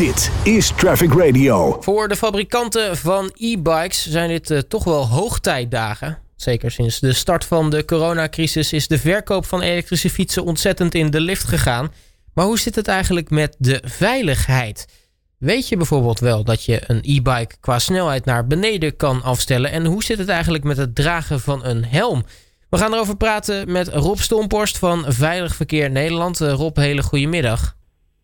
Dit is Traffic Radio. Voor de fabrikanten van e-bikes zijn dit uh, toch wel hoogtijdagen. Zeker sinds de start van de coronacrisis is de verkoop van elektrische fietsen ontzettend in de lift gegaan. Maar hoe zit het eigenlijk met de veiligheid? Weet je bijvoorbeeld wel dat je een e-bike qua snelheid naar beneden kan afstellen? En hoe zit het eigenlijk met het dragen van een helm? We gaan erover praten met Rob Stomporst van Veilig Verkeer Nederland. Uh, Rob, hele goedemiddag.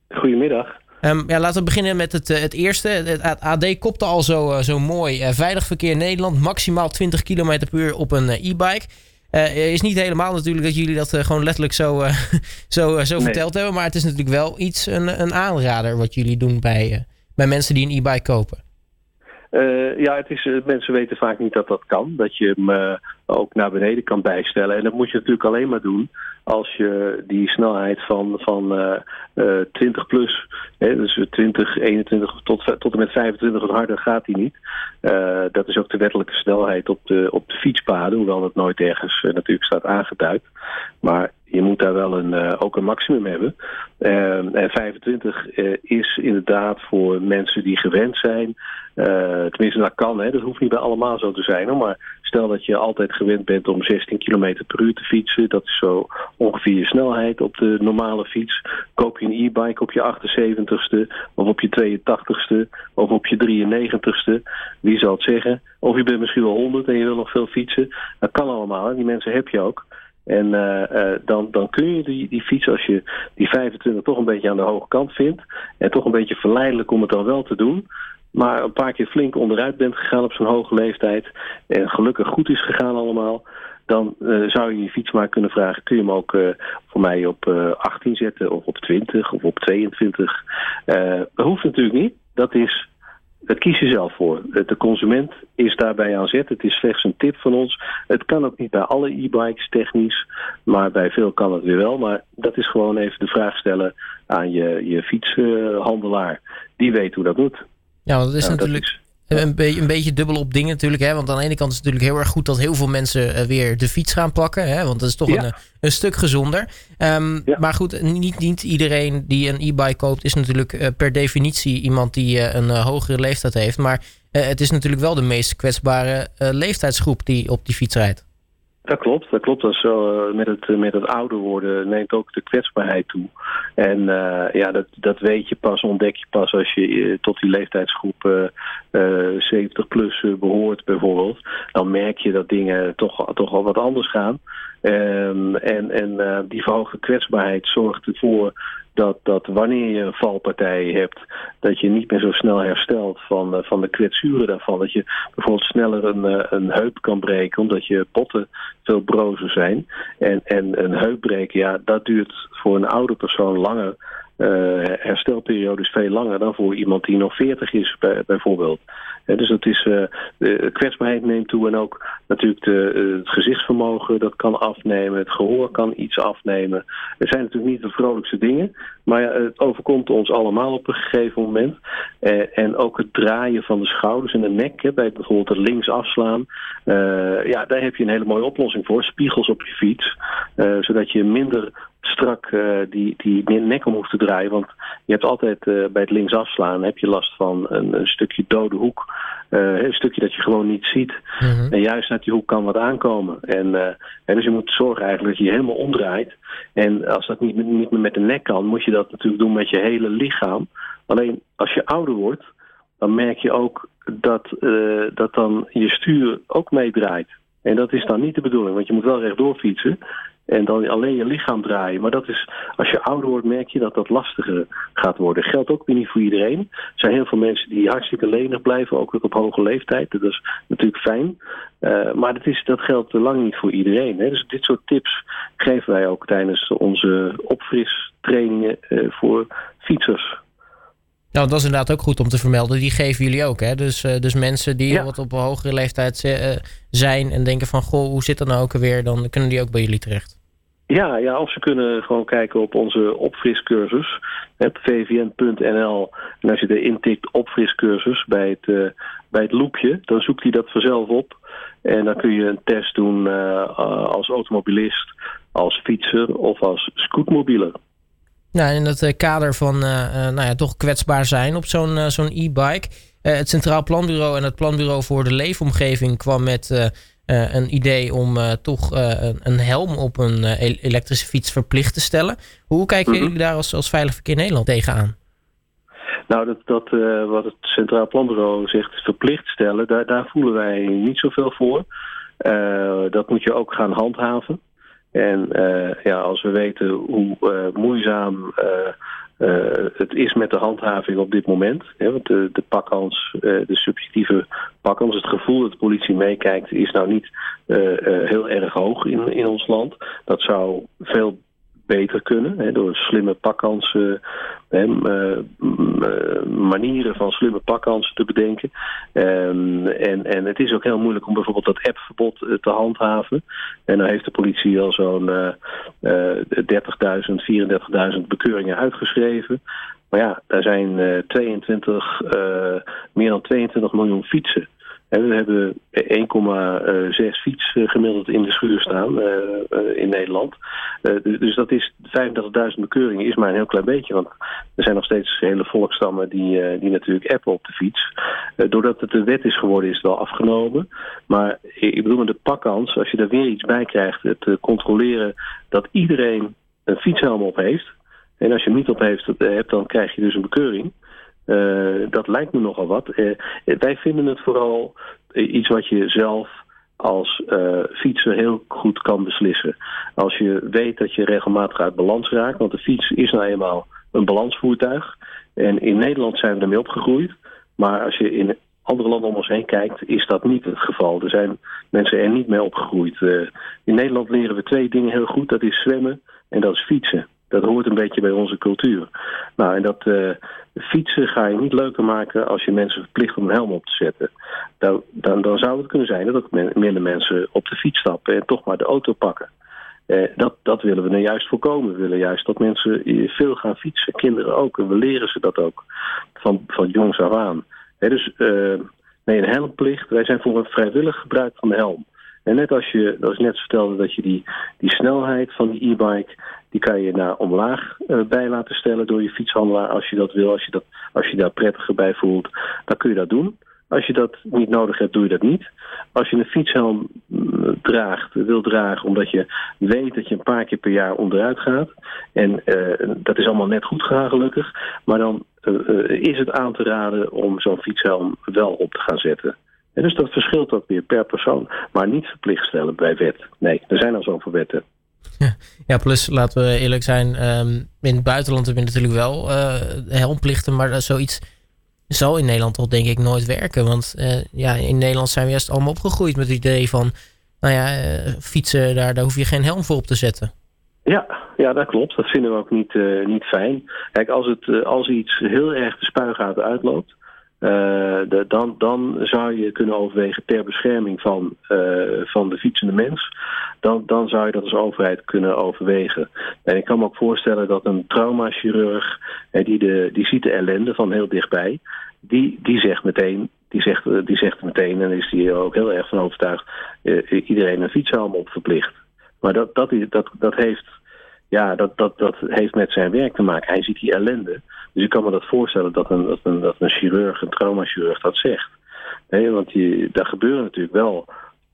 Goedemiddag. Um, ja, laten we beginnen met het, het eerste. Het AD kopte al zo, uh, zo mooi. Uh, Veilig Verkeer Nederland, maximaal 20 km per uur op een e-bike. is niet helemaal natuurlijk dat jullie dat gewoon letterlijk zo, zo, zo nee. verteld hebben. Maar het is natuurlijk wel iets, een, een aanrader wat jullie doen bij, bij mensen die een e-bike kopen. Ja, het is, mensen weten vaak niet dat dat kan. Dat je hem ook naar beneden kan bijstellen. En dat moet je natuurlijk alleen maar doen als je die snelheid van, van uh, 20 plus, hè, dus 20, 21 tot, tot en met 25 en harder gaat die niet. dat is ook de wettelijke snelheid op de, op de fietspaden, hoewel dat nooit ergens natuurlijk staat aangeduid. Maar je moet daar wel een, ook een maximum hebben. En 25 uh, is inderdaad voor mensen die gewend zijn. tenminste, dat kan, hè. dat hoeft niet bij allemaal zo te zijn. Hoor. Maar stel dat je altijd gewend bent om 16 km per uur te fietsen. Dat is zo ongeveer je snelheid op de normale fiets. Koop je een e-bike op je 78ste of op je 82ste of op je 93ste. Wie zal het zeggen? Of je bent misschien wel 100 en je wil nog veel fietsen. Dat kan allemaal, die mensen heb je ook. En uh, uh, dan, dan kun je die fiets, als je die 25 toch een beetje aan de hoge kant vindt, en toch een beetje verleidelijk om het dan wel te doen, maar een paar keer flink onderuit bent gegaan op zo'n hoge leeftijd, en gelukkig goed is gegaan allemaal, dan uh, zou je je fiets maar kunnen vragen: kun je hem ook uh, voor mij op uh, 18 zetten, of op 20 of op 22? dat hoeft natuurlijk niet. Dat is dat kies je zelf voor. De consument is daarbij aan zet. Het is slechts een tip van ons. Het kan ook niet bij alle e-bikes technisch, maar bij veel kan het weer wel. Maar dat is gewoon even de vraag stellen aan je, je fietshandelaar. Die weet hoe dat moet. Ja, want dat is natuurlijk. Dat is, een, beetje, een beetje dubbel op dingen natuurlijk. Hè? Want aan de ene kant is het natuurlijk heel erg goed dat heel veel mensen uh, weer de fiets gaan pakken. Hè? Want dat is toch ja. een, een stuk gezonder. Um, ja. Maar goed, niet, niet iedereen die een e-bike koopt is natuurlijk uh, per definitie iemand die een hogere leeftijd heeft. Maar het is natuurlijk wel de meest kwetsbare leeftijdsgroep die op die fiets rijdt. Dat klopt, dat klopt. Dat zo, met, het, met het ouder worden neemt ook de kwetsbaarheid toe. En uh, ja, dat, dat weet je pas, ontdek je pas als je uh, tot die leeftijdsgroep uh, 70 plus behoort bijvoorbeeld. Dan merk je dat dingen toch, toch al wat anders gaan. Um, en en die verhoogde kwetsbaarheid zorgt ervoor dat, dat wanneer je een valpartij hebt, dat je niet meer zo snel herstelt van, uh, van de kwetsuren daarvan. Dat je bijvoorbeeld sneller een, uh, een heup kan breken, omdat je botten veel brozer zijn. En, en een heup breken, ja, dat duurt voor een oude persoon langer. Uh, herstelperiode is veel langer dan voor iemand die nog 40 is, bij, bijvoorbeeld. Dus dat is, uh, de kwetsbaarheid neemt toe en ook natuurlijk de, het gezichtsvermogen dat kan afnemen, het gehoor kan iets afnemen. Het zijn natuurlijk niet de vrolijkste dingen, maar ja, het overkomt ons allemaal op een gegeven moment. en ook het draaien van de schouders en de nek, hè, bij bijvoorbeeld het links afslaan. ja, daar heb je een hele mooie oplossing voor. Spiegels op je fiets, zodat je minder strak uh, die, die nek om hoeft te draaien. Want je hebt altijd uh, bij het linksafslaan heb je last van een, een stukje dode hoek. Uh, een stukje dat je gewoon niet ziet. Mm -hmm. En juist uit die hoek kan wat aankomen. En, en dus je moet zorgen eigenlijk dat je, je helemaal omdraait. En als dat niet, niet meer met de nek kan, moet je dat natuurlijk doen met je hele lichaam. Alleen als je ouder wordt, dan merk je ook dat, dat dan je stuur ook meedraait. En dat is dan niet de bedoeling, want je moet wel rechtdoor fietsen. En dan alleen je lichaam draaien. Maar dat is, als je ouder wordt, merk je dat dat lastiger gaat worden. Geldt ook weer niet voor iedereen. Er zijn heel veel mensen die hartstikke lenig blijven, ook op hoge leeftijd. Dat is natuurlijk fijn. Uh, maar dat, is, dat geldt lang niet voor iedereen. Hè. Dus dit soort tips geven wij ook tijdens onze opfristrainingen uh, voor fietsers. Nou, dat is inderdaad ook goed om te vermelden. Die geven jullie ook, hè? Dus, uh, dus mensen die ja. wat op een hogere leeftijd zijn en denken van... goh, hoe zit dat nou ook alweer? Dan kunnen die ook bij jullie terecht. Ja, ja, of ze kunnen gewoon kijken op onze opfriscursus. Op vvn.nl. En als je er intikt opfriscursus bij het, uh, bij het loepje... dan zoekt hij dat vanzelf op. En dan kun je een test doen als automobilist, als fietser of als scootmobieler. Nou, in het kader van nou ja, toch kwetsbaar zijn op zo'n zo'n e-bike. het Centraal Planbureau en het Planbureau voor de Leefomgeving kwam met een idee om toch een helm op een elektrische fiets verplicht te stellen. Hoe kijken mhm. jullie daar als, als Veilig Verkeer Nederland tegenaan? Nou, dat, dat wat het Centraal Planbureau zegt verplicht stellen, daar, daar voelen wij niet zoveel voor. dat moet je ook gaan handhaven. En ja, als we weten hoe moeizaam uh, het is met de handhaving op dit moment. Hè, want de, de pakkans, de subjectieve pakkans, het gevoel dat de politie meekijkt, is nou niet heel erg hoog in, in ons land. Dat zou veel beter kunnen. Hè, door slimme pakkansen, hè, eh, manieren van slimme pakkansen te bedenken. Um, en, en het is ook heel moeilijk om bijvoorbeeld dat appverbod te handhaven. En dan heeft de politie al zo'n uh, uh, 30.000, 34.000 bekeuringen uitgeschreven. Maar ja, daar zijn 22, meer dan 22 miljoen fietsen. We hebben 1,6 fiets gemiddeld in de schuur staan uh, uh, in Nederland. Dus, dus, dat is 35.000 bekeuringen is maar een heel klein beetje. Want er zijn nog steeds hele volkstammen die, die natuurlijk appen op de fiets. doordat het een wet is geworden is het wel afgenomen. Maar ik bedoel met de pakkans, als je daar weer iets bij krijgt... het controleren dat iedereen een fietshelm op heeft... en als je hem niet op heeft, dan krijg je dus een bekeuring... Uh, dat lijkt me nogal wat. Uh, wij vinden het vooral iets wat je zelf als uh, fietser heel goed kan beslissen. Als je weet dat je regelmatig uit balans raakt, want de fiets is nou eenmaal een balansvoertuig. En in Nederland zijn we ermee opgegroeid. Maar als je in andere landen om ons heen kijkt, is dat niet het geval. Er zijn mensen er niet mee opgegroeid. in Nederland leren we twee dingen heel goed. Dat is zwemmen en dat is fietsen. Dat hoort een beetje bij onze cultuur. Nou, en dat uh, fietsen ga je niet leuker maken als je mensen verplicht om een helm op te zetten. Dan, dan, dan zou het kunnen zijn dat ook minder mensen op de fiets stappen en toch maar de auto pakken. Eh, dat, dat willen we nou juist voorkomen. We willen juist dat mensen veel gaan fietsen. Kinderen ook. En we leren ze dat ook van, van jongs af aan. dus uh, nee, een helmplicht. Wij zijn voor een vrijwillig gebruik van de helm. En net als je, als ik net vertelde, dat je die, die snelheid van die e-bike die kan je naar omlaag uh, bij laten stellen door je fietshandelaar als je dat wil. Als je, dat, als je daar prettiger bij voelt, dan kun je dat doen. Als je dat niet nodig hebt, doe je dat niet. Als je een fietshelm mm, draagt, wil dragen omdat je weet dat je een paar keer per jaar onderuit gaat. En uh, dat is allemaal net goed gegaan gelukkig. Maar dan uh, is het aan te raden om zo'n fietshelm wel op te gaan zetten. En dus dat verschilt ook weer per persoon. Maar niet verplicht stellen bij wet. Nee, er zijn al zoveel wetten. Ja, plus laten we eerlijk zijn, ehm, in het buitenland hebben we natuurlijk wel uh, helmplichten, maar zoiets zal in Nederland al denk ik nooit werken. Want uh, ja, in Nederland zijn we juist allemaal opgegroeid met het idee van, nou ja, uh, fietsen, daar, daar hoef je geen helm voor op te zetten. Ja, ja, dat klopt. Dat vinden we ook niet, niet fijn. Kijk, als, het, als iets heel erg de spuigaten uitloopt, de, dan, dan zou je kunnen overwegen ter bescherming van, uh, van de fietsende mens. Dan, dan zou je dat als overheid kunnen overwegen. En ik kan me ook voorstellen dat een traumachirurg, die, de, die ziet de ellende van heel dichtbij, die, die zegt meteen, die zegt, die zegt meteen, en is die ook heel erg van overtuigd, iedereen een fietshelm op verplicht. Maar dat, dat, dat, dat heeft ja, dat, dat, dat heeft met zijn werk te maken. Hij ziet die ellende. Dus ik kan me dat voorstellen dat een, dat een, dat een chirurg, een traumachirurg dat zegt. Nee, want die, daar gebeuren natuurlijk wel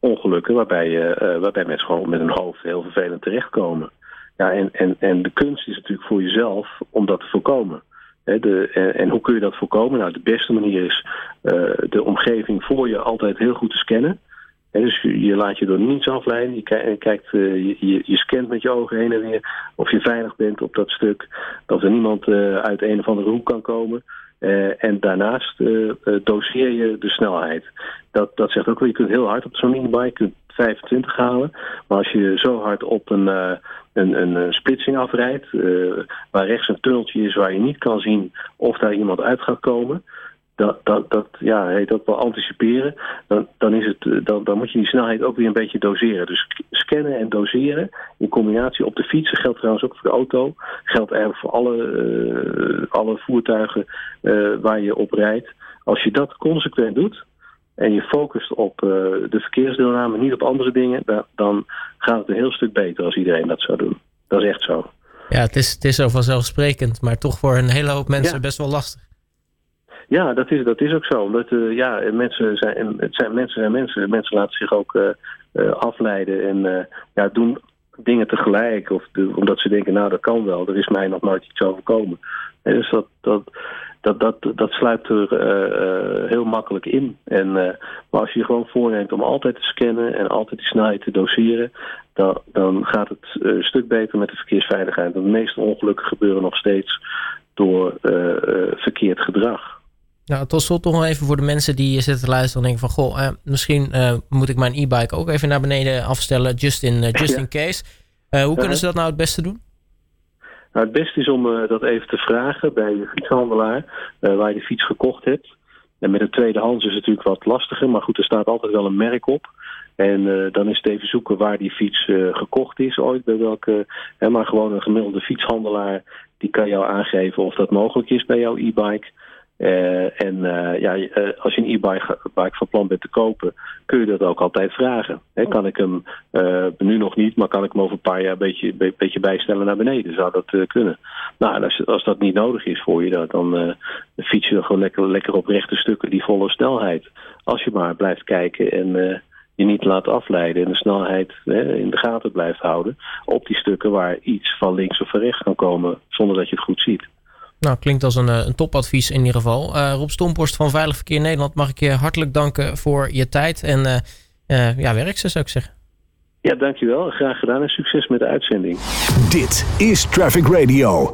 ongelukken waarbij, uh, waarbij mensen gewoon met hun hoofd heel vervelend terechtkomen. Ja, en, en, en de kunst is natuurlijk voor jezelf om dat te voorkomen. de, en, hoe kun je dat voorkomen? Nou, de beste manier is uh, de omgeving voor je altijd heel goed te scannen dus je laat je door niets afleiden. Je, kijkt, uh, je, je, scant met je ogen heen en weer of je veilig bent op dat stuk. Dat er niemand uh, uit een of andere hoek kan komen. Uh, en daarnaast doseer je de snelheid. Dat, dat zegt ook wel, je kunt heel hard op zo'n minibike, je kunt 25 halen. Maar als je zo hard op een, een, een, splitsing afrijdt, waar rechts een tunneltje is waar je niet kan zien of daar iemand uit gaat komen dat, dat, dat, ja, heet dat wel anticiperen, dan, dan, is het, eh, dan, dan moet je die snelheid ook weer een beetje doseren. Dus scannen en doseren in combinatie op de fietsen geldt trouwens ook voor de auto. Geldt eigenlijk voor alle, uh, alle voertuigen uh, waar je op rijdt. Als je dat consequent doet en je focust op uh, de verkeersdeelname, niet op andere dingen, dan, dan gaat het een heel stuk beter als iedereen dat zou doen. Dat is echt zo. Ja, het is, het is zo vanzelfsprekend, maar toch voor een hele hoop mensen best wel lastig. Ja, dat is, dat is ook zo. Omdat uh, ja, mensen zijn, het zijn mensen zijn mensen. Mensen laten zich ook uh, uh, afleiden en ja, doen dingen tegelijk. Of omdat ze denken, nou dat kan wel, er is mij nog nooit iets overkomen. En dus dat, dat, dat, dat, dat sluipt er heel makkelijk in. En, maar als je je gewoon voorneemt om altijd te scannen en altijd die snelheid te doseren, dan, dan gaat het een stuk beter met de verkeersveiligheid. Want de meeste ongelukken gebeuren nog steeds door verkeerd gedrag. Nou, tot slot nog even voor de mensen die zitten te luisteren en denken van... goh, eh, misschien uh, moet ik mijn e-bike ook even naar beneden afstellen, just in, uh, just in case. hoe kunnen ze dat nou het beste doen? Nou, het beste is om dat even te vragen bij je fietshandelaar waar je de fiets gekocht hebt. En met een tweedehands is het natuurlijk wat lastiger, maar goed, er staat altijd wel een merk op. En dan is het even zoeken waar die fiets gekocht is ooit, bij welke... Hè, maar gewoon een gemiddelde fietshandelaar, die kan jou aangeven of dat mogelijk is bij jouw e-bike... Uh, en uh, ja, uh, als je een e-bike van plan bent te kopen, kun je dat ook altijd vragen. He, kan ik hem nu nog niet, maar kan ik hem over een paar jaar een beetje, be beetje bijstellen naar beneden? Zou dat kunnen? Nou, als, als, dat niet nodig is voor je, dan fiets je gewoon lekker, lekker op rechte stukken die volle snelheid. Als je maar blijft kijken en je niet laat afleiden en de snelheid hè, in de gaten blijft houden op die stukken waar iets van links of van rechts kan komen zonder dat je het goed ziet. Nou, klinkt als een, een topadvies in ieder geval. Uh, Rob Stomporst van Veilig Verkeer Nederland, mag ik je hartelijk danken voor je tijd en uh, uh, ja, werk ze zou ik zeggen. Ja, dankjewel. Graag gedaan en succes met de uitzending. Dit is Traffic Radio.